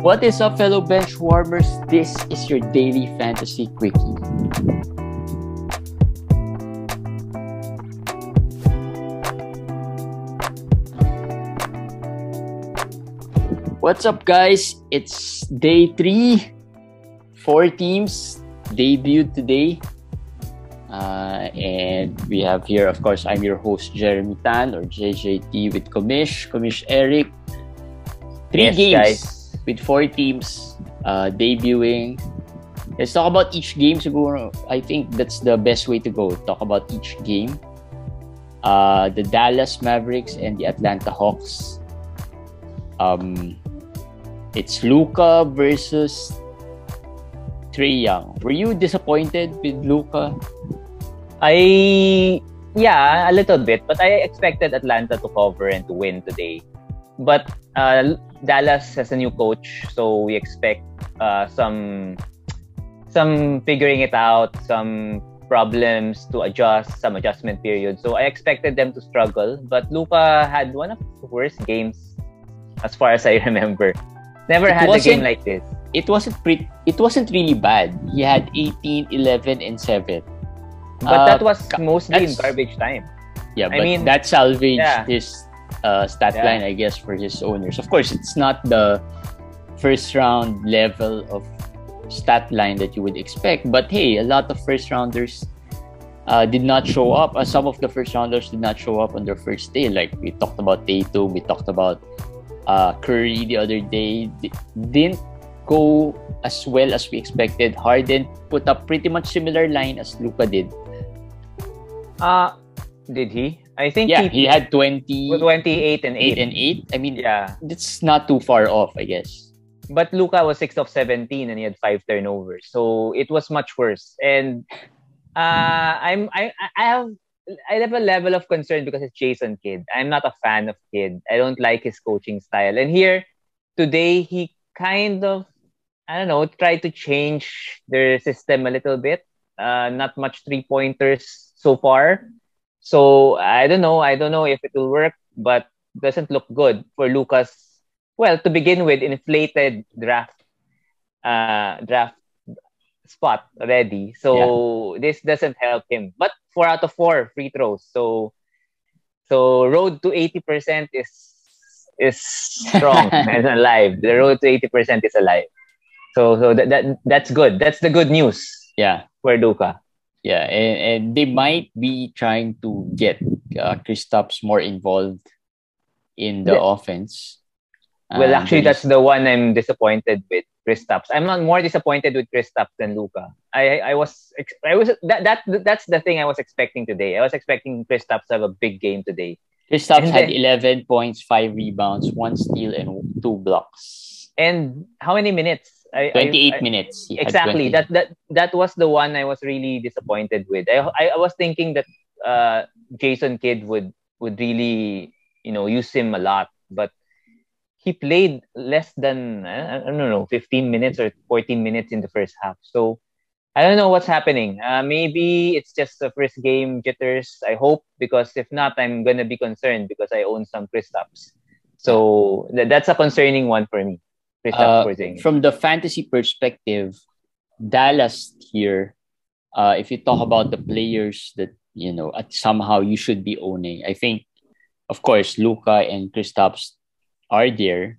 What is up, fellow bench warmers? This is your daily fantasy quickie. What's up, guys? It's day three. Four teams debuted today. Uh, and we have here, of course, I'm your host, Jeremy Tan or JJT with Komish, Komish Eric. Three Yes, games guys. With four teams uh, debuting. Let's talk about each game. I think that's the best way to go. Talk about each game. Uh, the Dallas Mavericks and the Atlanta Hawks. Um, it's Luka versus Trae Young. Were you disappointed with Luka? I yeah, a little bit, but I expected Atlanta to cover and to win today. But uh, Dallas has a new coach, so we expect uh, some some figuring it out, some problems to adjust, some adjustment period. So I expected them to struggle, but Luka had one of the worst games as far as I remember. Never It had a game like this. It wasn't pretty, it wasn't really bad. He had 18, 11, and 7. But Uh, that was mostly in garbage time. Yeah, I but mean, that salvaged yeah. his uh, stat Yeah. line, I guess, for his owners. Of course, it's not the first round level of stat line that you would expect, but hey, a lot of first rounders uh, did not show up. Uh, some of the first rounders did not show up on their first day. Like we talked about Tatum, we talked about uh, Curry the other day. D- didn't go as well as we expected. Harden put up pretty much similar line as Luka did. Uh did he? I think Yeah, he, he had 20, 28 and 8 8. and 8. I mean, Yeah. it's not too far off, I guess. But Luka was 6 of 17 and he had 5 turnovers. So it was much worse. And uh I'm I I have I have a level of concern because it's Jason Kidd. I'm not a fan of Kidd. I don't like his coaching style. And here today he kind of I don't know, tried to change their system a little bit. Uh, not much three pointers so far. So I don't know. I don't know if it will work, but doesn't look good for Lucas. Well, to begin with, inflated draft uh, draft spot already. So this doesn't help him. But four out of four free throws. So so road to eighty percent is is strong and alive. The road to eighty percent is alive. So so that, that that's good. That's the good news Yeah, for Luka. Yeah. And, and they might be trying to get uh, Kristaps more involved in the Yeah. offense. Well, actually, that's the one I'm disappointed with, Kristaps. I'm not more disappointed with Kristaps than Luca. I I was I was that that that's the thing I was expecting today. I was expecting Kristaps to have a big game today. Kristaps had then- 11 points, 5 rebounds, 1 steal, and 2 blocks. And how many minutes? I, 28 I, I, minutes. Exactly. 28. That that that was the one I was really disappointed with. I I, was thinking that uh, Jason Kidd would would really you know use him a lot, but he played less than I, I don't know 15 minutes or 14 minutes in the first half. So I don't know what's happening. Uh, maybe it's just the first game jitters. I hope because if not, I'm gonna be concerned because I own some Kristaps. So th- that's a concerning one for me. Uh, from the fantasy perspective, Dallas here, uh, if you talk about the players that you know at somehow you should be owning, I think, of course, Luka and Kristaps are there.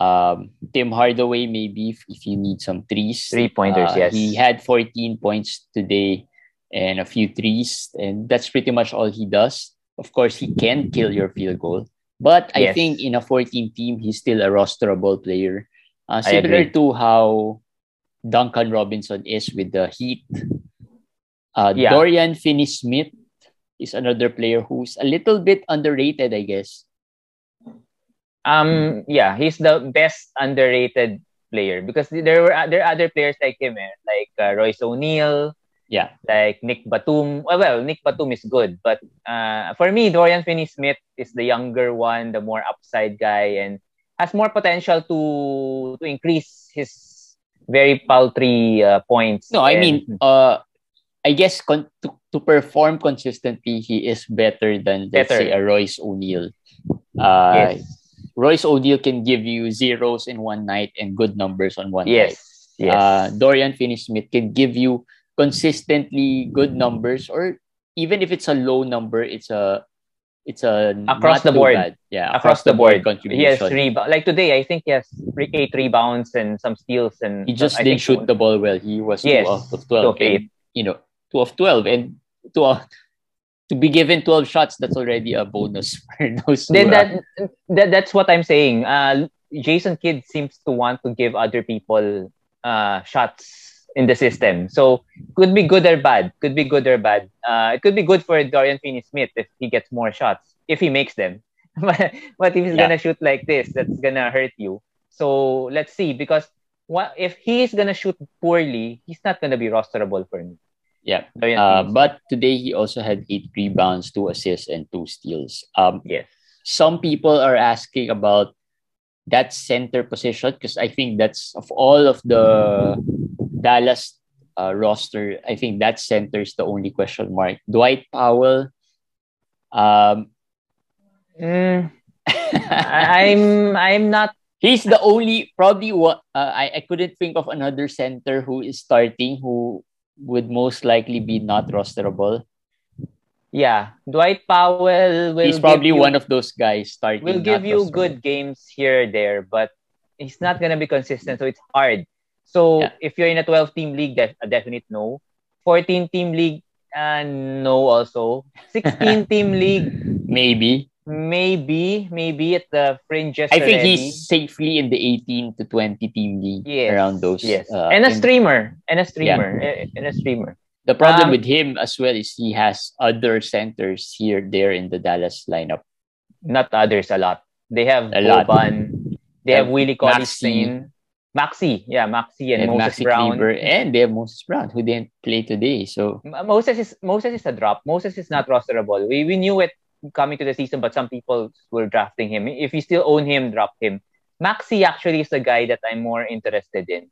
Um, Tim Hardaway maybe if, if you need some threes. Three pointers, Uh, yes. He had 14 points today and a few threes, and that's pretty much all he does. Of course, he can kill your field goal, but I Yes. think in a 14 team, he's still a rosterable player. Uh, similar to how Duncan Robinson is with the Heat. Uh, Yeah. Dorian Finney-Smith is another player who's a little bit underrated, I guess. Um, yeah, he's the best underrated player because there were there are other players like him, eh, like uh, Royce O'Neale, Yeah, like Nick Batum. Well, well, Nick Batum is good, but uh, for me, Dorian Finney-Smith is the younger one, the more upside guy, and has more potential to to increase his very paltry uh, points. No, I and- mean, uh, I guess con- to, to perform consistently, he is better than let's Better. say a Royce O'Neale. Uh, yes. Royce O'Neale can give you zeros in one night and good numbers on one yes. night. Yes. Uh, Dorian Finney-Smith can give you consistently good numbers, or even if it's a low number, it's a it's a Across not the board. bad. Yeah, across, the board. He has rebound. Like today, I think he has three, eight rebounds and some steals. And He just didn't shoot the ball well. He was Yes, two out of twelve. and, you know, two of twelve, and two to be given twelve shots, that's already a bonus for those. Then that, that that's what I'm saying. Uh, Jason Kidd seems to want to give other people uh, shots in the system. So could be good or bad. Could be good or bad. Uh, it could be good for Dorian Finney-Smith if he gets more shots, if he makes them. but, but if he's Yeah. gonna shoot like this, that's gonna hurt you. So let's see because what if he's gonna shoot poorly, he's not gonna be rosterable for me. yeah. Uh, but today he also had eight rebounds, two assists, and two steals. Um, yes, some people are asking about that center position because I think that's of all of the Dallas uh, roster. I think that center is the only question mark. Dwight Powell. Um, Mm, I'm I'm not he's the only probably what uh, I I couldn't think of another center who is starting who would most likely be not rosterable. Yeah, Dwight Powell will. he's probably you, one of those guys starting. Will give you rosterable. good games here or there, but he's not gonna be consistent, so it's hard. So Yeah. if you're in a 12 team league, def- a definite no. 14 team league, uh, no also. 16 team league, maybe. maybe, maybe at the fringes. I think already. he's safely in the 18 to 20 team league yes, around those. Yes, uh, and a streamer, and a streamer, eh, and a streamer. the problem um, with him as well is he has other centers here, there in the Dallas lineup. Not others a lot. They have A lot. Boban. They have Have Willie. Collins. Maxi, yeah, Maxi and, And Moses Maxi Brown. Kleber, and they have Moses Brown who didn't play today. So Moses is Moses is a drop. Moses is not rosterable. We we knew it coming to the season, but some people were drafting him. If you still own him, drop him. Maxi actually is the guy that I'm more interested in.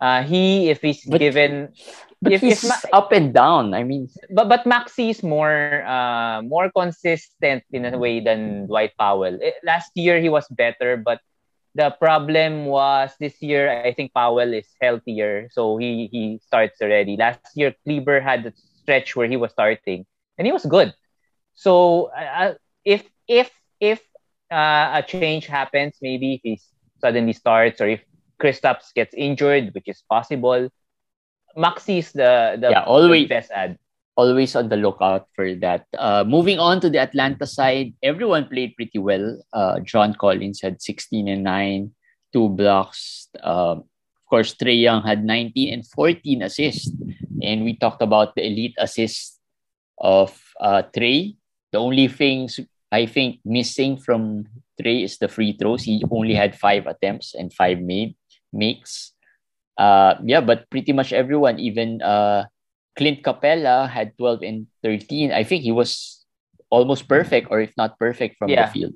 Uh, he if he's But- given, but If- if he's Ma- up and down. I mean, but but Maxi is more uh more consistent in a way than Dwight Powell. Eh, Last year he was better, but the problem was this year I think Powell is healthier, so he he starts already. Last year Kleber had a stretch where he was starting, and he was good. So uh, if if if uh, a change happens, maybe if he suddenly starts, or if Kristaps gets injured, which is possible, Maxi is the the, Yeah, always- the best ad. Always on the lookout for that. Uh, moving on to the Atlanta side, everyone played pretty well. Uh, John Collins had 16 and 9, two blocks. Um, of course, Trae Young had 19 and 14 assists. And we talked about the elite assist of uh, Trae. The only things I think missing from Trae is the free throws. He only had five attempts and five made makes. Uh, yeah, but pretty much everyone, even uh, Clint Capela had 12 and 13. I think he was almost perfect, or if not perfect, from Yeah. the field.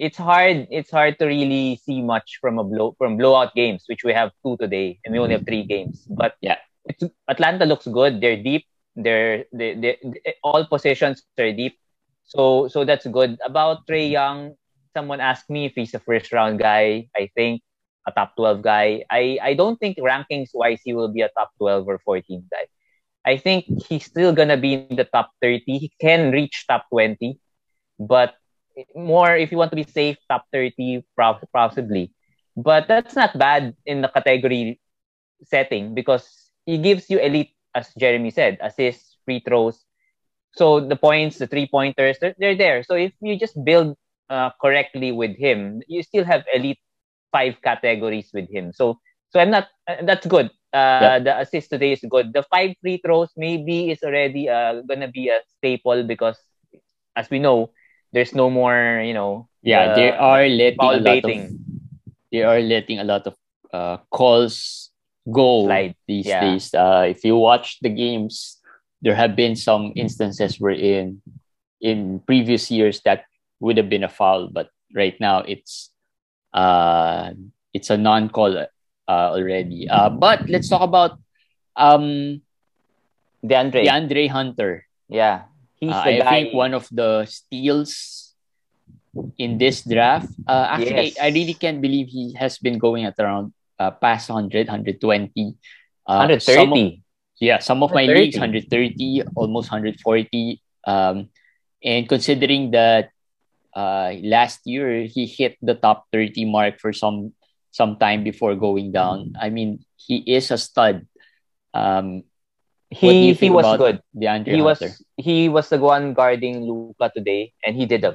It's hard. It's hard to really see much from a blow from blowout games, which we have two today, and we only have three games. But Yeah. it's, Atlanta looks good. They're deep. They're they, they, they- all positions are deep. So so that's good. About Trae Young, someone asked me if he's a first round guy. I think a top 12 guy. I, I don't think rankings wise he will be a top 12 or 14 guy. I think he's still gonna be in the top 30. He can reach top 20, but more if you want to be safe, top 30 prob- possibly. But that's not bad in the category setting because he gives you elite, as Jeremy said, assists, free throws. So the points, the three pointers, they're, they're there. So if you just build uh, correctly with him, you still have elite five categories with him. So so I'm not. Uh, that's good. Uh, The assist today is good. The five free throws maybe is already uh, gonna be a staple because, as we know, there's no more. You know. Yeah, uh, they are letting a lot baiting. of they are letting a lot of uh, calls go Slide. these Yeah. days. Uh, if you watch the games, there have been some instances where in in previous years that would have been a foul, but right now it's uh it's a non-call uh, already. Uh, but let's talk about um DeAndre. DeAndre Hunter. yeah, he's Uh, the I guy. think one of the steals in this draft. Uh, actually, Yes. I really can't believe he has been going at around uh, past 100, 120. Uh, 130. Some of, yeah, some of my 130. leagues, 130, almost 140. Um, and considering that uh, last year he hit the top 30 mark for some some time before going down. I mean, he is a stud. Um, what do you he he was good. DeAndre he was he was the one guarding Luka today, and he did a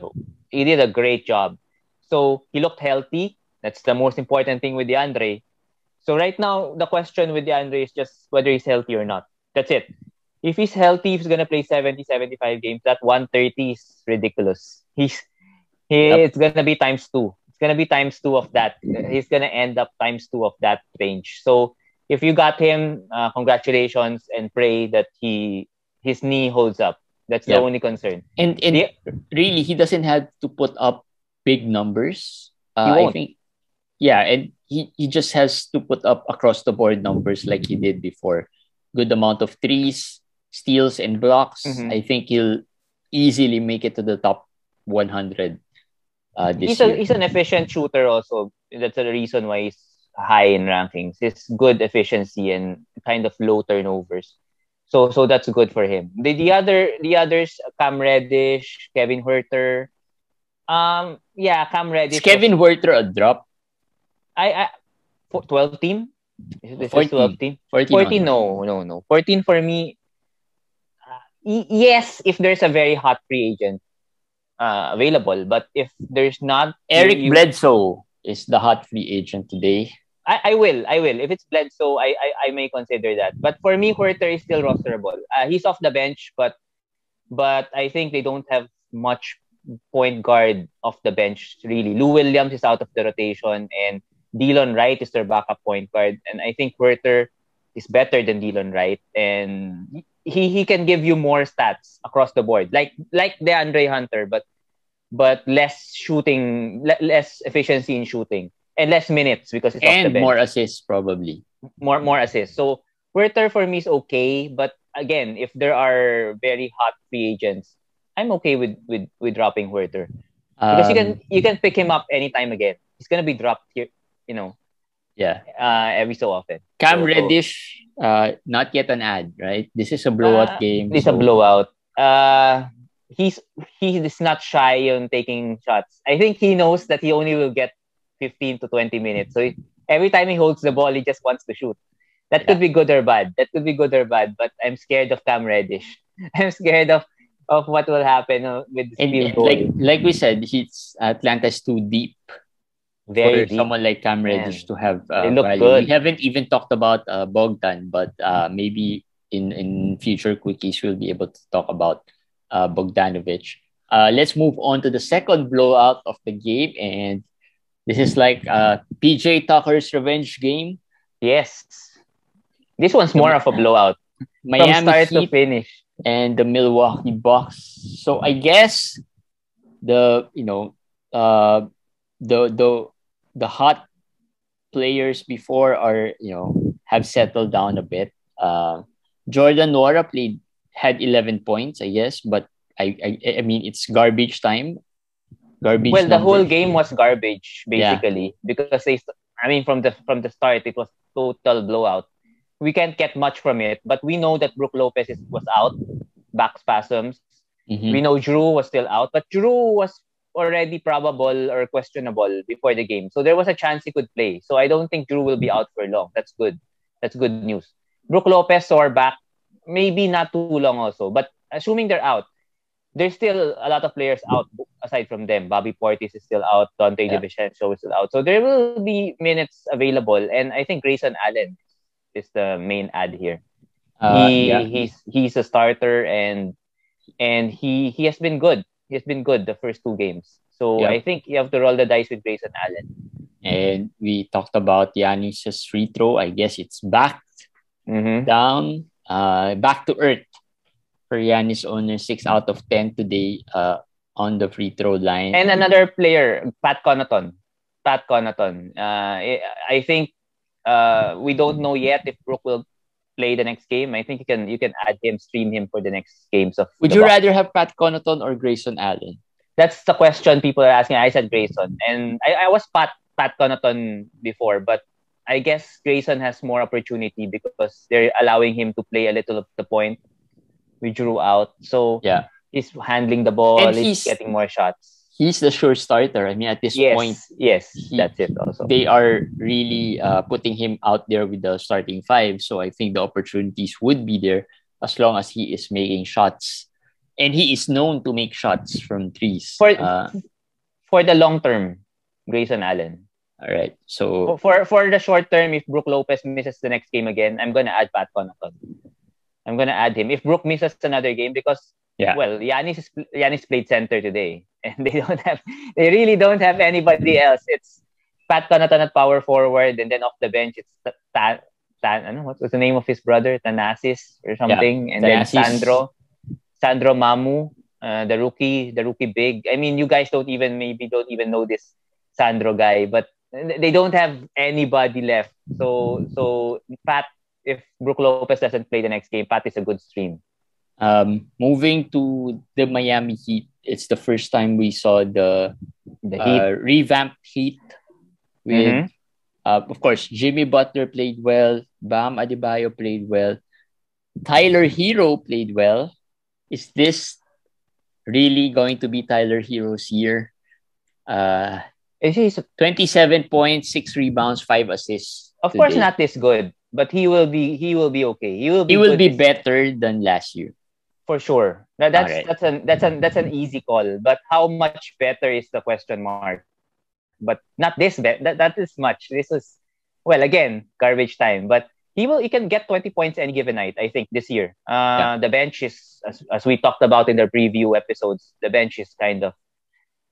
he did a great job. So he looked healthy. That's the most important thing with DeAndre. So right now, the question with DeAndre is just whether he's healthy or not. That's it. If he's healthy, he's gonna play 70, 75 games, that 130 is ridiculous. He's he, Yep. it's gonna be times two. It's gonna be times two of that. He's gonna end up times two of that range. So if you got him, uh, congratulations and pray that he his knee holds up. That's the only concern. And and Yeah. really, he doesn't have to put up big numbers. He Uh, I think, yeah, and he, he just has to put up across the board numbers like he did before. Good amount of threes, steals, and blocks. Mhm. I think he'll easily make it to the top 100 uh, He's a year. he's an efficient shooter also. That's the reason why he's high in rankings. His good efficiency and kind of low turnovers. So so that's good for him. The the other the others Cam Reddish, Kevin Huerter. Um yeah, Cam Reddish. Is Kevin Huerter a drop? I I for 12 team? Is this 14. 12 team? 14, 14 no no no 14 for me uh, yes if there's a very hot free agent uh, available. But if there's not Eric you- Bledsoe is the hot free agent today. I, I will I will. If it's Bledsoe I, I I may consider that. But for me Huerter is still rosterable. Uh, he's off the bench but but I think they don't have much point guard off the bench really. Lou Williams is out of the rotation and Delon Wright is their backup point guard. And I think Huerter is better than Delon Wright. And he he can give you more stats across the board like like DeAndre Hunter but but less shooting le- less efficiency in shooting and less minutes because it's off the And more assists, probably. more more assists. So Huerter for me is okay, but again, if there are very hot free agents, I'm okay with with with dropping Huerter because you can Um, you can pick him up anytime again. He's gonna be dropped here, you know, yeah. uh, every so often. Cam So- Reddish, uh, not yet an ad, right? This is a blowout Uh, game. It's so- a blowout. Uh, he's he is not shy on taking shots. I think he knows that he only will get 15 to 20 minutes. So he- every time he holds the ball, he just wants to shoot. That could be good or bad. That could be good or bad. But I'm scared of Cam Reddish. I'm scared of of what will happen uh, with And, and like like we said, he's Atlanta's too deep Very for deep. someone like Cam Reddish to have uh, They look value. good. We haven't even talked about uh, Bogdan, but uh, maybe in in future quickies we'll be able to talk about uh, Bogdanovic. Uh, let's move on to the second blowout of the game, and this is like uh, PJ Tucker's revenge game. Yes. This one's more of a blowout. From Miami start to finish. and the Milwaukee Bucks. So I guess the you know uh the the the hot players before are you know have settled down a bit. Uh, Jordan Nwora played had eleven points, I guess, but I I, I mean it's garbage time. Garbage. Well, the whole game was garbage Yeah. basically because they. I mean, from the from the start, it was total blowout. We can't get much from it, but we know that Brook Lopez is, was out, back spasms. Mhm. We know Jrue was still out, but Jrue was already probable or questionable before the game, so there was a chance he could play. So I don't think Jrue will be out for long. That's good. That's good news. Brook Lopez sore back, maybe not too long also, but assuming they're out, there's still a lot of players out aside from them. Bobby Portis is still out. Donte Yeah. DiVincenzo is still out. So there will be minutes available, and I think Grayson Allen is the main ad here. Uh, he yeah. he's he's a starter and and he he has been good. He has been good the first two games. So Yeah. I think you have to roll the dice with Grayson Allen. And we talked about Giannis's free throw. I guess it's back Mm-hmm. down, uh, back to earth for Giannis owner, six out of ten today uh, on the free throw line. And another player, Pat Connaughton. Pat Connaughton. Uh, I, I think uh, we don't know yet if Brook will play the next game. I think you can you can add him, stream him for the next games of. Would you Bucks. rather have Pat Connaughton or Grayson Allen? that's the question people are asking. I said Grayson, and I, I was Pat Pat Connaughton before, but I guess Grayson has more opportunity because they're allowing him to play a little of the point. We drew out, so yeah, he's handling the ball. And he's, he's- getting more shots. He's the sure starter. I mean, at this Yes, point, yes, he- that's it. Also, they are really uh, putting him out there with the starting five. So I think the opportunities would be there as long as he is making shots. And he is known to make shots from threes. For- uh, for the long term, Grayson Allen. all right. So For for the short term, if Brook Lopez misses the next game again, I'm gonna add Pat Connaughton. I'm gonna add him. If Brook misses another game, because Yeah. well, Giannis is, Giannis played center today, and they don't have, they really don't have anybody else. It's Pat Connaughton at power forward, and then off the bench, it's Ta- Ta- Tan, ano, what was the name of his brother? Thanasis or something, and then Sandro, Sandro Mamu, uh, the rookie, the rookie big. I mean, you guys don't even maybe don't even know this Sandro guy, but they don't have anybody left. So so Pat, if Brook Lopez doesn't play the next game, Pat is a good stream. Um, moving to the Miami Heat, it's the first time we saw the The Heat. uh, revamped Heat with Mhm. Uh, of course, Jimmy Butler played well. Bam Adebayo played well. Tyler Herro played well. Is this really going to be Tyler Herro's year? Uh, Is he- 27 points, 6 rebounds, 5 assists. of course not this good, but he will be he will be okay. He will be He will be better than last year. For sure. That, that's Alright. that's an that's an that's an easy call. But how much better is the question mark? But not this bet. That that is much. This is well again garbage time. But he will he can get 20 points any given night. I think this year. Uh, the bench is as, as we talked about in the preview episodes. The bench is kind of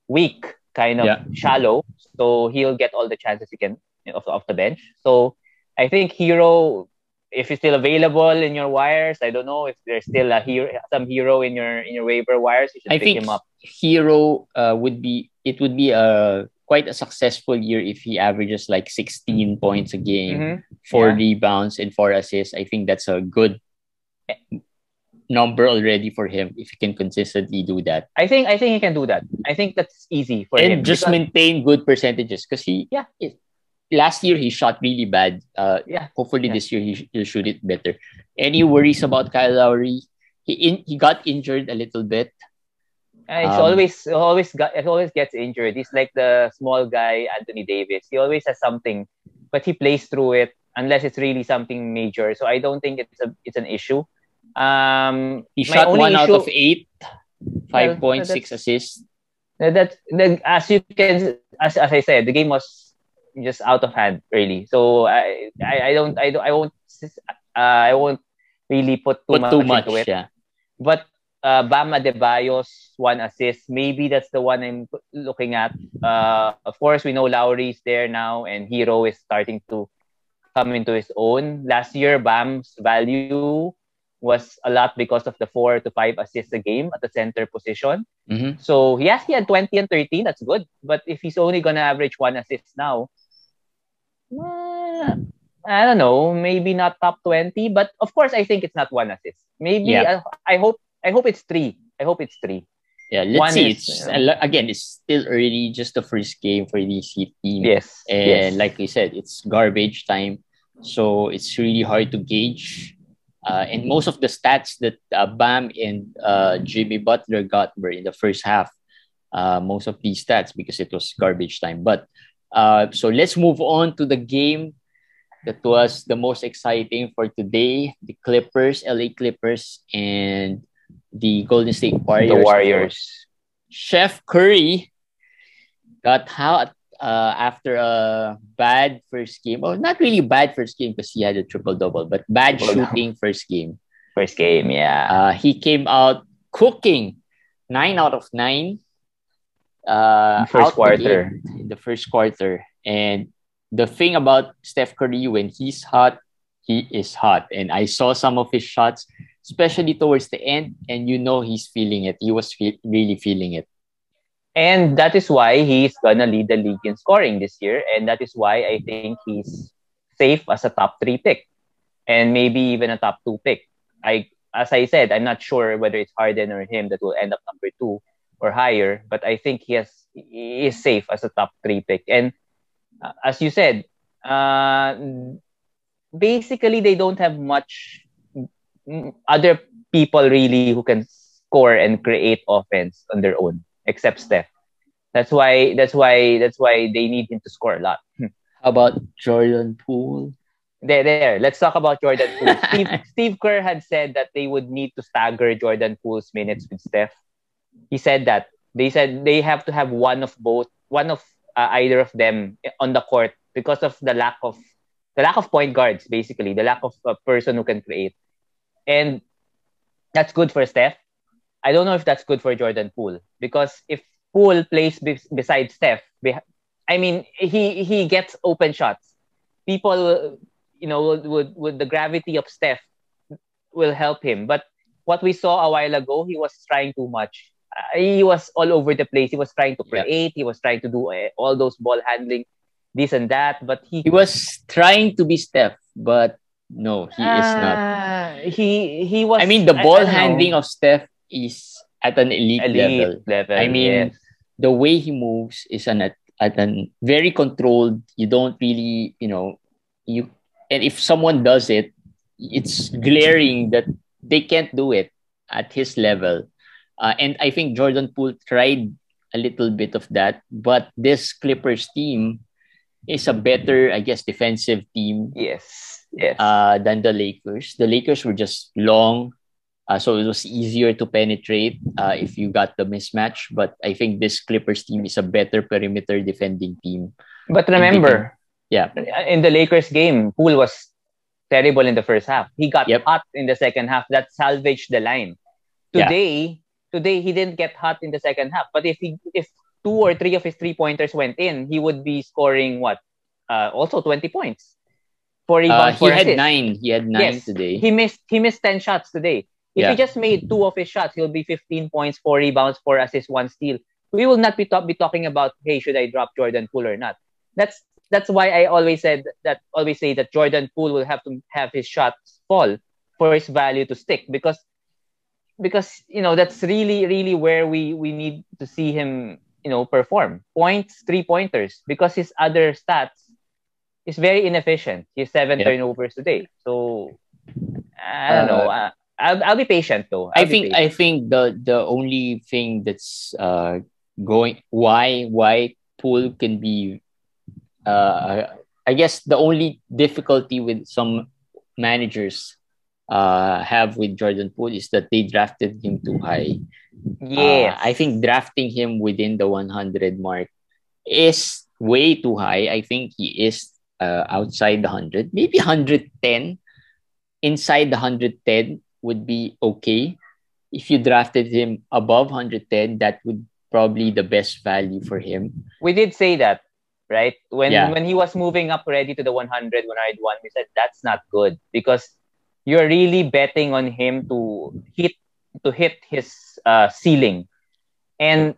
weak, kind of Yeah. shallow. So he'll get all the chances he can off off the bench. So I think Herro if he's still available in your wires, I don't know if there's still a hero, some hero in your in your waiver wires. You should I pick him up. Herro uh, would be it would be a quite a successful year if he averages like 16 points a game. Mhm. four Yeah. rebounds and four assists. I think that's a good number already for him if he can consistently do that I think I think he can do that. I think that's easy for him. and just because- maintain good percentages because he Yeah. it- last year he shot really bad. Uh, yeah. hopefully Yeah. this year he he'll shoot it better. Any worries about Kyle Lowry? He in, he got injured a little bit. Uh, He's Um, always always got he always gets injured. He's like the small guy Anthony Davis. He always has something, but he plays through it unless it's really something major. So I don't think it's a it's an issue. Um, He shot one out issue- of eight, five Well, six assists. That the, as you can as, as I said, the game was just out of hand really. So I I, I don't I don't I won't uh, I won't really put too Put much, too much, into it. yeah. But uh, Bam Adebayo's one assist, maybe that's the one I'm looking at. Uh, of course, we know Lowry's there now, and Herro is starting to come into his own. Last year, Bam's value was a lot because of the four to five assists a game at the center position. Mhm. So yes, he had 20 and 13. That's good. But if he's only gonna average one assist now, eh, I don't know. Maybe not top 20. But of course, I think it's not one assist. Maybe Yeah. I, I hope I hope it's three. I hope it's three. Yeah, let's One see. is, it's uh, again, it's still early, just the first game for these Heat team. Yes. And yes. like we said, it's garbage time. So it's really hard to gauge. Uh, and most of the stats that uh, Bam and uh, Jimmy Butler got were in the first half. Uh, most of these stats because it was garbage time. But uh, so let's move on to the game that was the most exciting for today the Clippers, LA Clippers, and the Golden State Warriors. the Warriors. Chef Curry got hot uh, after a bad first game. Well, not really bad first game because he had a triple double, but bad shooting first game. First game, yeah. Uh, he came out cooking nine out of nine. Uh, First the quarter. game in the first quarter. And the thing about Steph Curry, when he's hot, he is hot. And I saw some of his shots, especially towards the end, and you know he's feeling it. He was fe- really feeling it. And that is why he's gonna lead the league in scoring this year, and that is why I think he's safe as a top three pick, and maybe even a top two pick. I, as I said, I'm not sure whether it's Harden or him that will end up number two, or higher, but I think he has he is safe as a top three pick. And uh, as you said, uh, basically they don't have much other people really who can score and create offense on their own, except Steph. That's why that's why that's why they need him to score a lot. How about Jordan Poole? There, there. Let's talk about Jordan Poole. Steve, Steve Kerr had said that they would need to stagger Jordan Poole's minutes with Steph. He said that they said they have to have one of both, one of uh, either of them on the court because of the lack of the lack of point guards, basically the lack of a person who can create, and that's good for Steph. I don't know if that's good for Jordan Poole because if Poole plays be- beside Steph, I mean he he gets open shots. People, you know, would, would would the gravity of Steph will help him, but what we saw a while ago, he was trying too much. He was all over the place. He was trying to create. Yeah. He was trying to do uh, all those ball handling, this and that. But he he was trying to be Steph, but no, he uh, is not. Ah, he he was. I mean, the ball handling know. of Steph is at an elite, elite level. level. I mean, yes. the way he moves is an at, at an very controlled. You don't really, you know, you and if someone does it, it's glaring that they can't do it at his level. Uh, and I think Jordan Poole tried a little bit of that, but this Clippers team is a better, I guess, defensive team. Yes. Yes. Uh, than the Lakers. The Lakers were just long, uh, so it was easier to penetrate uh, if you got the mismatch. But I think this Clippers team is a better perimeter defending team. But remember, can, yeah, in the Lakers game, Poole was terrible in the first half. He got yep. hot in the second half. That salvaged the line. Today, yeah. Today he didn't get hot in the second half. But if he if two or three of his three pointers went in, he would be scoring what? Uh, also twenty points. For rebounds, uh, he had nine. He had nine yes, today. He missed he missed ten shots today. If yeah. he just made two of his shots, he'll be 15 points, four rebounds, four assists, one steal. We will not be, talk- be talking about, hey, should I drop Jordan Poole or not? That's that's why I always said that always say that Jordan Poole will have to have his shots fall for his value to stick because because you know that's really really where we we need to see him you know perform points three pointers because his other stats is very inefficient. He's seven yep. turnovers today. So I don't uh, know. Uh, I'll, I'll be patient though. I'll i think I think the the only thing that's uh going why why Poole can be uh I guess the only difficulty with some managers uh have with Jordan Poole is that they drafted him too high. Yeah. Uh, I think drafting him within the 100 mark is way too high. I think he is uh, outside the 100, maybe 110. Inside the 110 would be okay. If you drafted him above 110, that would probably the best value for him. We did say that, right? When yeah. when he was moving up already to the 100, 101, we said that's not good because you're really betting on him to hit to hit his uh, ceiling, and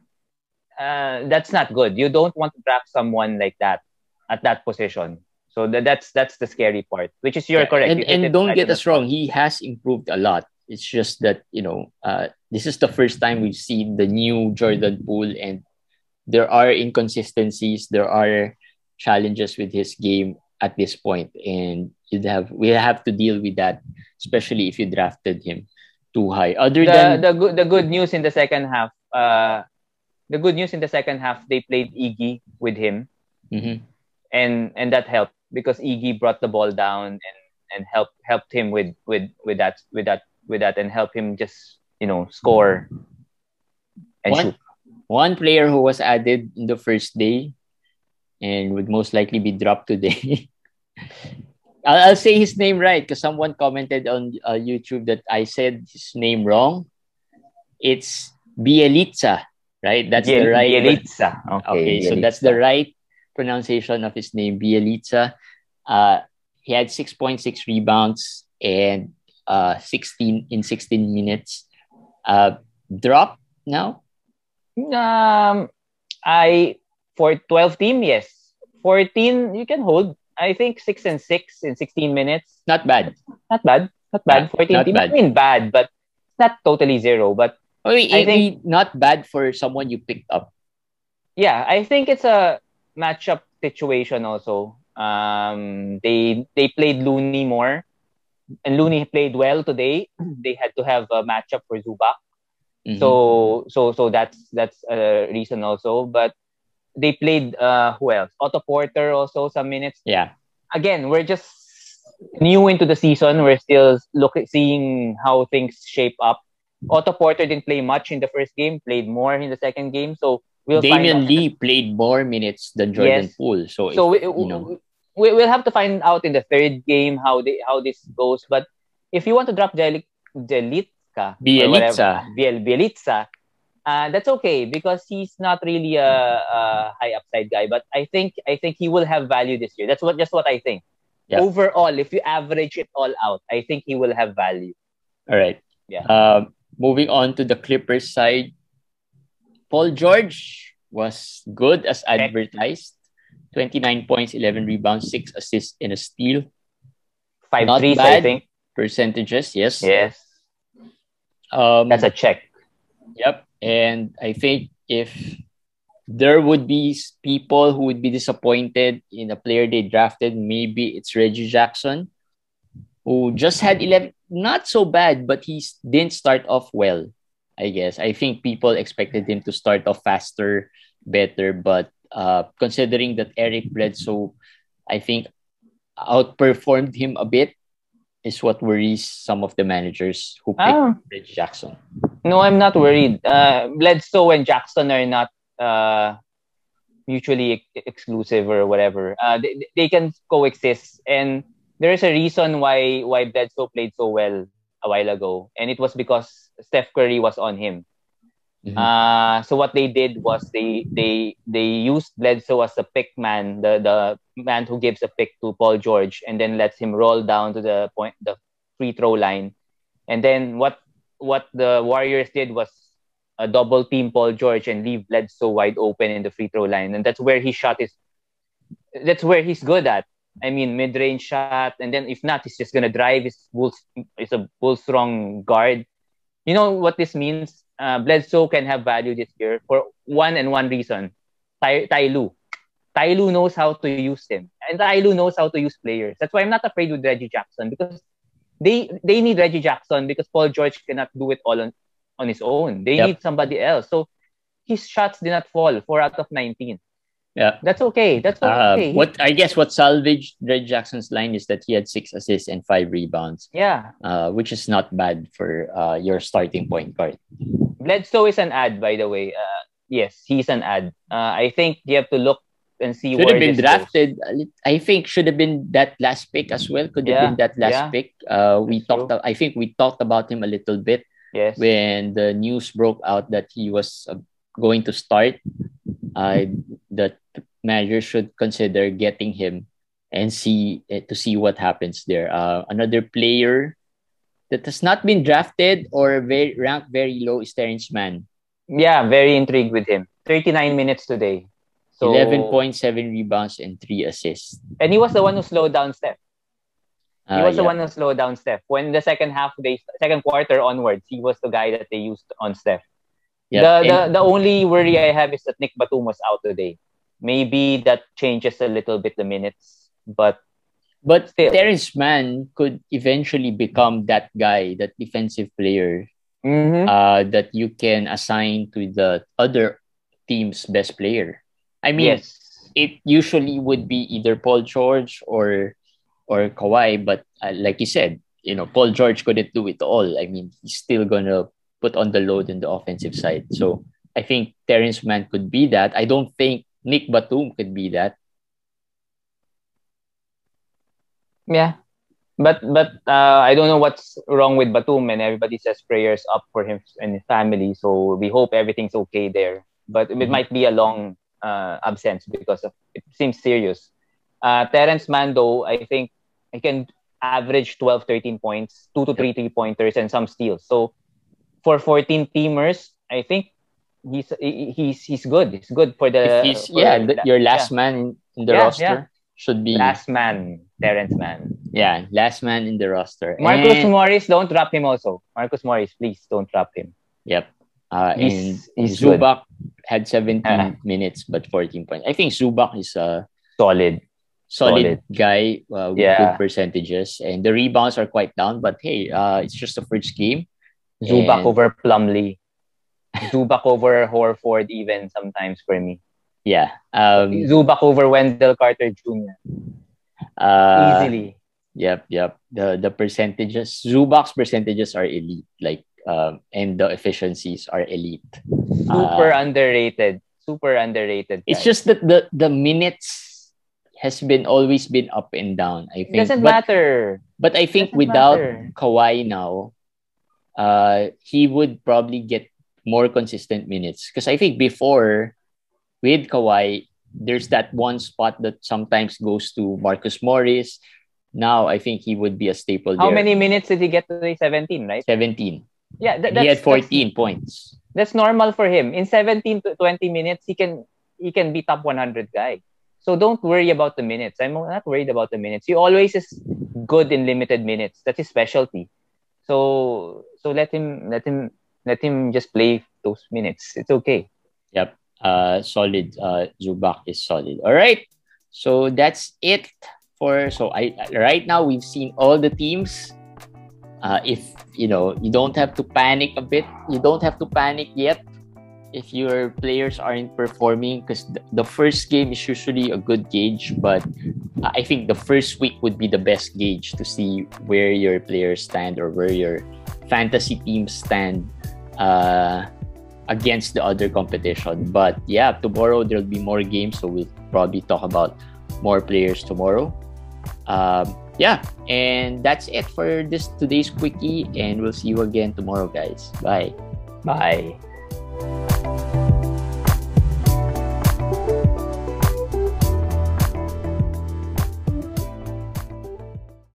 uh, that's not good. You don't want to draft someone like that at that position. So that, that's that's the scary part, which is you're yeah, correct. And, and don't get us wrong, he has improved a lot. It's just that you know uh, this is the first time we've seen the new Jordan Poole, and there are inconsistencies, there are challenges with his game at this point, and you'd have we have to deal with that, especially if you drafted him too high. Other the, than the good the good news in the second half, uh, the good news in the second half, they played Iggy with him, mm-hmm. and and that helped because Iggy brought the ball down and and helped helped him with with with that with that with that and help him just you know score and one, shoot. One player who was added in the first day and would most likely be dropped today. I'll, I'll, say his name right because someone commented on uh, YouTube that I said his name wrong. It's Bjelica, right? That's Biel- the right. Bjelica. Okay, okay Bjelica. so that's the right pronunciation of his name, Bjelica. Uh, he had 6.6 rebounds and uh, 16 in 16 minutes. Uh, drop now? Um, I for 12 team, yes. 14, you can hold. I think 6 and 6 in 16 minutes. Not bad. Not bad. Not bad. 14 not team. Bad. I mean, bad, but not totally zero. But I mean, I think not bad for someone you picked up. Yeah, I think it's a matchup situation also. Um, they they played Looney more, and Looney played well today. They had to have a matchup for Zubac. Mhm. So so so that's that's a reason also. But they played uh who else? Otto Porter also some minutes. yeah, Again, we're just new into the season. We're still looking seeing how things shape up. Otto Porter didn't play much in the first game, played more in the second game. So we'll Damion. Lee played more minutes than Jordan Yes. Poole. So, So if, we, you know, we we'll have to find out in the third game how they how this goes. But if you want to drop Jeli- Jelitka, Bielitsa. whatever, Biel Bielitsa, uh, that's okay because he's not really a, a high upside guy. But I think I think he will have value this year. That's what just what I think. Yeah. Overall, if you average it all out, I think he will have value. all right. Yeah. Um, moving on to the Clippers side, Paul George was good as advertised. 29 points, 11 rebounds, 6 assists, and a steal. Five Not threes, bad. I think. Percentages, yes. Yes, Um, that's a check. Yep. And I think if there would be people who would be disappointed in a player they drafted, maybe it's Reggie Jackson, who just had 11, not so bad, but he didn't start off well, I guess. I think people expected him to start off faster, better, but uh, considering that Eric Bledsoe, I think, outperformed him a bit, is what worries some of the managers who picked Ah. Reggie Jackson. No, I'm not worried. Uh, Bledsoe and Jackson are not uh, mutually ex- exclusive or whatever. Uh, they, they can coexist, and there is a reason why why Bledsoe played so well a while ago, and it was because Steph Curry was on him. Mhm. Uh, so what they did was they they they used Bledsoe as a pick man, the the man who gives a pick to Paul George, and then lets him roll down to the point the free throw line. And then what what the Warriors did was a double team Paul George and leave Bledsoe wide open in the free throw line, and that's where he shot his. That's where he's good at. I mean, mid range shot, and then if not, he's just gonna drive. His bull, is a bull strong guard. You know what this means? Uh, Bledsoe can have value this year for one and one reason. Ty, Ty Lue. Ty Lue knows how to use him, and Ty Lue knows how to use players. That's why I'm not afraid with Reggie Jackson because they they need Reggie Jackson because Paul George cannot do it all on, on his own. They Yep. need somebody else. So his shots did not fall. Four out of 19. Yeah. That's okay. That's Uh, okay. what I guess what salvaged Reggie Jackson's line is that he had six assists and five rebounds, yeah. uh, which is not bad for uh, your starting point guard. Bledsoe is an ad, by the way. Uh, yes, he's an ad. Uh, I think you have to look and see Should have been this goes. drafted. I think should have been that last pick as well. Could have been that last yeah. pick. Uh, we That's talked. true. I think we talked about him a little bit Yes. when the news broke out that he was uh, going to start. Uh, the manager should consider getting him and see eh, to see what happens there. Uh, another player that has not been drafted or very ranked very low is Terance Mann. Yeah, very intrigued with him. 39 minutes today. So, 11.7 rebounds and 3 assists. And he was the one who slowed down Steph. He Uh, was the one who slowed down Steph. When the second half, they second quarter onwards, he was the guy that they used on Steph. Yeah, The, and- the the only worry I have is that Nick Batum was out today. Maybe that changes a little bit the minutes, but But Still. Terance Mann could eventually become that guy, that defensive player mhm. uh, that you can assign to the other team's best player. I mean, yes, it usually would be either Paul George or or Kawhi, but uh, like you said, you know, Paul George couldn't do it all. I mean, he's still gonna put on the load in the offensive side. So I think Terance Mann could be that. I don't think Nick Batum could be that. yeah. But but uh, I don't know what's wrong with Batum, and everybody says prayers up for him and his family. So we hope everything's okay there. But it Mhm. might be a long uh, absence because of it seems serious. Uh, Terance though, I think he can average 12, 13 points, two to three three pointers, and some steals. So for 14 teamers, I think he's he's he's good. He's good for the he's for yeah, the- your last man in, the Yeah, roster should be last man, Terance Mann. yeah, last man in the roster. Marcus And- Morris, don't drop him also. Marcus Morris, please don't drop him. Yep. Uh, and he's Zubac had 17 Ah. minutes but 14 points. I think Zubac is a solid. solid, Solid. guy uh, with Yeah. good percentages, and the rebounds are quite down. But hey, uh, it's just the first game. Zubac And- over Plumlee. Zubac over Horford even sometimes for me. Yeah. Um, Zubac over Wendell Carter Jr. uh, Easily. Yep, yep. The the percentages, Zubac's percentages are elite. Like, um, and the efficiencies are elite. Super Uh, underrated. Super underrated. It's just that the the minutes has been always been up and down. I it think, doesn't but matter. but I think Doesn't without matter. Kawhi now, uh, he would probably get more consistent minutes. Because I think before, with Kawhi, there's that one spot that sometimes goes to Marcus Morris. Now I think he would be a staple How there. many minutes did he get today? 17, right? 17. Yeah, th- And he that's, had 14 points. That's, that's normal for him. In 17 to 20 minutes, he can he can be top 100 guy. So don't worry about the minutes. I'm not worried about the minutes. He always is good in limited minutes. That's his specialty. So so let him let him let him just play those minutes. It's okay. Yep. Uh, solid. Uh, Zubac is solid. All right. So that's it for. So I right now we've seen all the teams. Uh, if you know you don't have to panic a bit. You don't have to panic yet if your players aren't performing because the, the first game is usually a good gauge but i think the first week would be the best gauge to see where your players stand or where your fantasy teams stand uh, against the other competition but yeah tomorrow there'll be more games so we'll probably talk about more players tomorrow um, yeah, and that's it for this today's quickie, and we'll see you again tomorrow, guys. Bye. Bye.